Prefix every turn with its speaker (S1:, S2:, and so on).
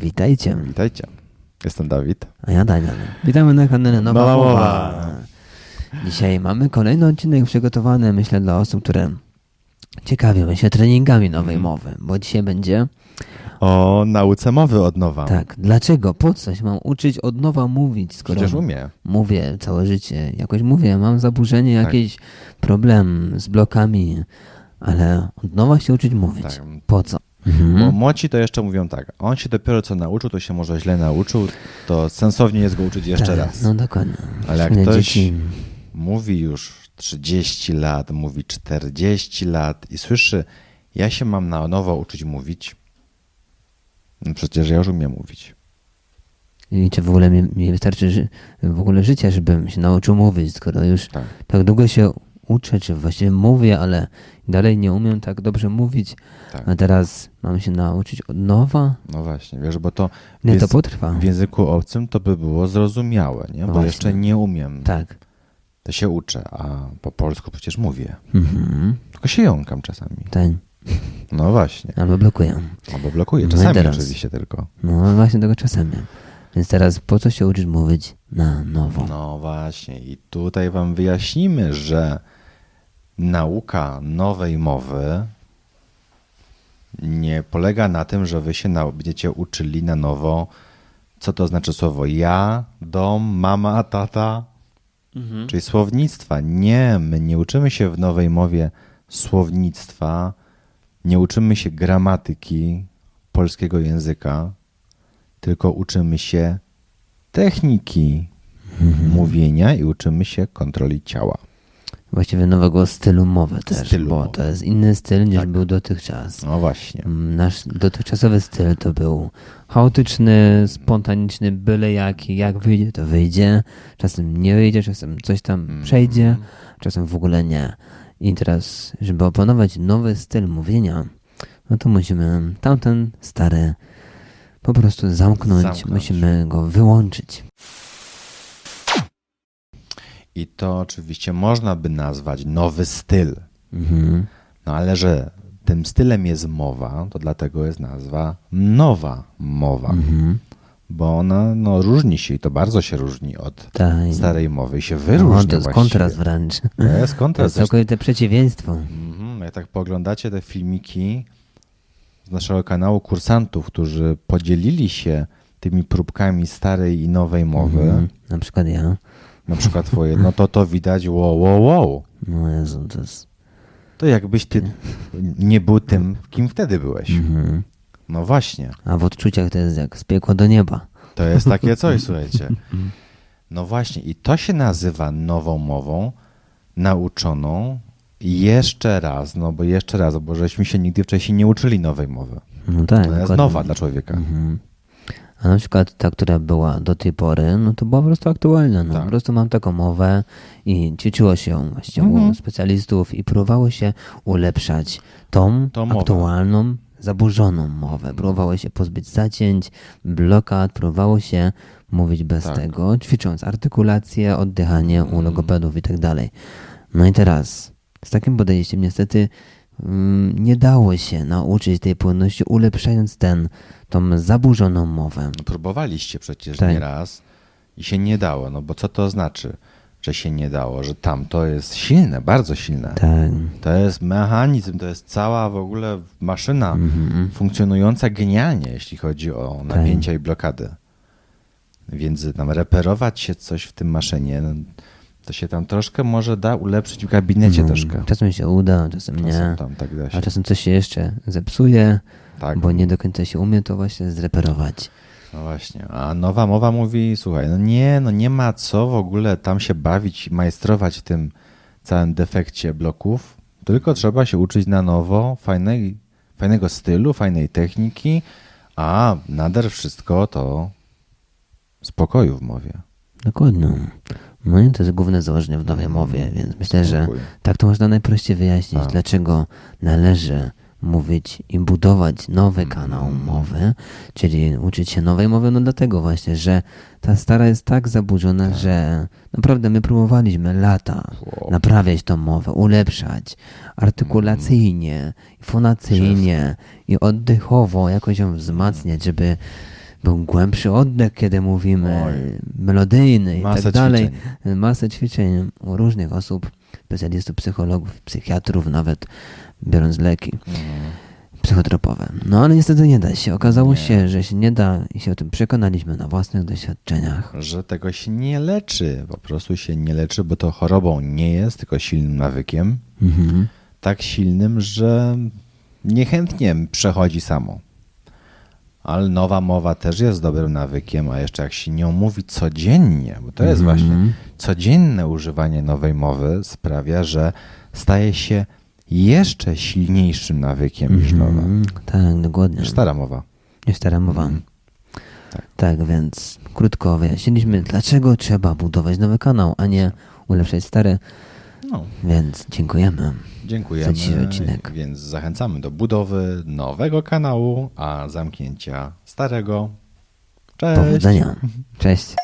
S1: Witajcie.
S2: Witajcie. Jestem Dawid.
S1: A ja Daniel. Witamy na kanale Nowa,
S2: Nowa
S1: Mowa. Dzisiaj mamy kolejny odcinek przygotowany, myślę, dla osób, które ciekawią się treningami nowej
S2: Mhm.
S1: mowy, bo dzisiaj będzie
S2: O nauce mowy od nowa.
S1: tak, dlaczego, po co się mam uczyć od nowa mówić, skoro
S2: Przecież umie.
S1: mówię całe życie, jakoś mówię, mam zaburzenie,
S2: Tak.
S1: jakiś problem z blokami, ale od nowa się uczyć mówić.
S2: Tak.
S1: Po co?
S2: Bo
S1: Mhm.
S2: młodzi to jeszcze mówią tak, on się dopiero co nauczył, to się może źle nauczył, to sensownie jest go uczyć jeszcze
S1: Tak,
S2: raz.
S1: No dokładnie.
S2: Ale jak ktoś
S1: dzieci-
S2: mówi już 30 lat, mówi 40 lat i słyszy, ja się mam na nowo uczyć mówić, no przecież ja już umiem mówić.
S1: I czy w ogóle mi, mi wystarczy w ogóle życia, żebym się nauczył mówić, skoro już
S2: Tak.
S1: tak długo się uczę, czy właściwie mówię, ale dalej nie umiem tak dobrze mówić,
S2: Tak.
S1: a teraz mam się nauczyć od nowa?
S2: No właśnie, wiesz, bo to w,
S1: Nie, to
S2: języku,
S1: potrwa.
S2: w języku obcym to by było zrozumiałe, nie?
S1: No
S2: bo
S1: właśnie.
S2: jeszcze nie umiem.
S1: Tak.
S2: To się uczę, a po polsku przecież mówię.
S1: Mhm.
S2: Tylko się jąkam czasami.
S1: Tak.
S2: No właśnie.
S1: Albo blokuję.
S2: Albo blokuję.
S1: No
S2: Czasami
S1: teraz.
S2: oczywiście tylko.
S1: No właśnie tego czasem. Więc teraz po co się uczyć mówić na nowo?
S2: No właśnie. I tutaj wam wyjaśnimy, że nauka nowej mowy nie polega na tym, że wy się nau- będziecie uczyli na nowo, co to znaczy słowo ja, dom, mama, tata,
S1: Mhm.
S2: czyli słownictwa. Nie, my nie uczymy się w nowej mowie słownictwa, nie uczymy się gramatyki polskiego języka, tylko uczymy się techniki mówienia i uczymy się kontroli ciała.
S1: Właściwie nowego stylu mowy też,
S2: Stylu
S1: bo
S2: mowy.
S1: to jest inny styl niż
S2: Tak.
S1: był dotychczas.
S2: No właśnie.
S1: Mm, Nasz dotychczasowy styl to był chaotyczny, spontaniczny, byle jaki, jak wyjdzie, to wyjdzie. Czasem nie wyjdzie, czasem coś tam
S2: Mhm.
S1: przejdzie, czasem w ogóle nie. I teraz, żeby opanować nowy styl mówienia, no to musimy tamten stary po prostu zamknąć,
S2: Zamknąć.
S1: musimy go wyłączyć.
S2: I to oczywiście można by nazwać nowy styl.
S1: Mhm.
S2: No ale że tym stylem jest mowa, to dlatego jest nazwa nowa mowa.
S1: Mhm.
S2: Bo ona no, różni się i to bardzo się różni od
S1: Tak.
S2: starej mowy i się
S1: No,
S2: wyróżnia
S1: to jest
S2: właściwie.
S1: kontrast wręcz.
S2: To jest
S1: To
S2: kontrast.
S1: jest całkowite przeciwieństwo.
S2: Mhm, Jak tak poglądacie te filmiki z naszego kanału kursantów, którzy podzielili się tymi próbkami starej i nowej mowy,
S1: Mhm. Na przykład ja.
S2: Na przykład twoje, no to to widać wow, wow, wow.
S1: No Jezu, to jest...
S2: To jakbyś ty nie był tym, kim wtedy byłeś.
S1: Mhm.
S2: No właśnie.
S1: A w odczuciach to jest jak z piekła do nieba.
S2: To jest takie coś, słuchajcie. No właśnie, i to się nazywa nową mową, nauczoną jeszcze raz, no bo jeszcze raz, bo żeśmy się nigdy wcześniej nie uczyli nowej mowy.
S1: No tak.
S2: Ona jest nowa dla człowieka.
S1: Mhm. A na przykład ta, która była do tej pory, no to była po prostu aktualna. No.
S2: Tak.
S1: Po prostu mam taką mowę i ćwiczyło się ją właściwie u
S2: Mhm.
S1: specjalistów i próbowało się ulepszać tą
S2: Tą
S1: aktualną, zaburzoną mowę. Próbowało się pozbyć zacięć, blokad, próbowało się mówić bez
S2: Tak.
S1: tego, ćwicząc artykulację, oddychanie u
S2: Mhm.
S1: logopedów i tak dalej. No i teraz z takim podejściem niestety nie dało się nauczyć tej płynności, ulepszając ten, tą zaburzoną mowę.
S2: Próbowaliście przecież
S1: Tak.
S2: nieraz i się nie dało. No bo co to znaczy, że się nie dało? Że tamto jest silne, bardzo silne.
S1: Tak.
S2: To jest mechanizm, to jest cała w ogóle maszyna
S1: Mhm.
S2: funkcjonująca genialnie, jeśli chodzi o napięcia i blokady. Więc tam reperować się coś w tym maszynie, no, to się tam troszkę może da ulepszyć w gabinecie
S1: No,
S2: troszkę.
S1: Czasem się uda, czasem nie.
S2: Czasem tam tak da się.
S1: A czasem coś się jeszcze zepsuje,
S2: Tak,
S1: bo nie do końca się umie to właśnie zreperować.
S2: no właśnie. A nowa mowa mówi, słuchaj, no nie, no nie ma co w ogóle tam się bawić i majstrować w tym całym defekcie bloków, tylko trzeba się uczyć na nowo fajnej, fajnego stylu, fajnej techniki, a nader wszystko to spokoju w mowie.
S1: Dokładnie. No i to jest główne założenie w nowej mowie, więc myślę, że tak to można najprościej wyjaśnić,
S2: Tak.
S1: dlaczego należy mówić i budować nowy
S2: Mm.
S1: kanał mowy, czyli uczyć się nowej mowy, no dlatego właśnie, że ta stara jest tak zaburzona, że naprawdę my próbowaliśmy lata
S2: Wow.
S1: naprawiać tą mowę, ulepszać artykulacyjnie, fonacyjnie i oddechowo jakoś ją wzmacniać, żeby był głębszy oddech, kiedy mówimy,
S2: Oj.
S1: melodyjny i tak dalej.
S2: ćwiczeń.
S1: Masę ćwiczeń u różnych osób, specjalistów, psychologów, psychiatrów, nawet biorąc leki
S2: Mhm.
S1: psychotropowe. No ale niestety nie da się. Okazało
S2: Nie.
S1: się, że się nie da i się o tym przekonaliśmy na własnych doświadczeniach.
S2: Że tego się nie leczy. Po prostu się nie leczy, bo to chorobą nie jest, tylko silnym nawykiem.
S1: Mhm.
S2: Tak silnym, że niechętnie przechodzi samo. Ale nowa mowa też jest dobrym nawykiem, a jeszcze jak się nią mówi codziennie, bo to jest
S1: Mhm.
S2: właśnie codzienne używanie nowej mowy sprawia, że staje się jeszcze silniejszym nawykiem niż nowa.
S1: Mhm. Tak, dokładnie.
S2: Niż stara mowa.
S1: Nie stara mowa.
S2: Mhm. Tak.
S1: Tak, więc krótko wyjaśniliśmy, dlaczego trzeba budować nowy kanał, a nie ulepszać stary.
S2: No,
S1: Więc dziękujemy.
S2: dziękujemy.
S1: Za odcinek.
S2: Więc zachęcamy do budowy nowego kanału, a zamknięcia starego. Cześć.
S1: Powodzenia. Cześć.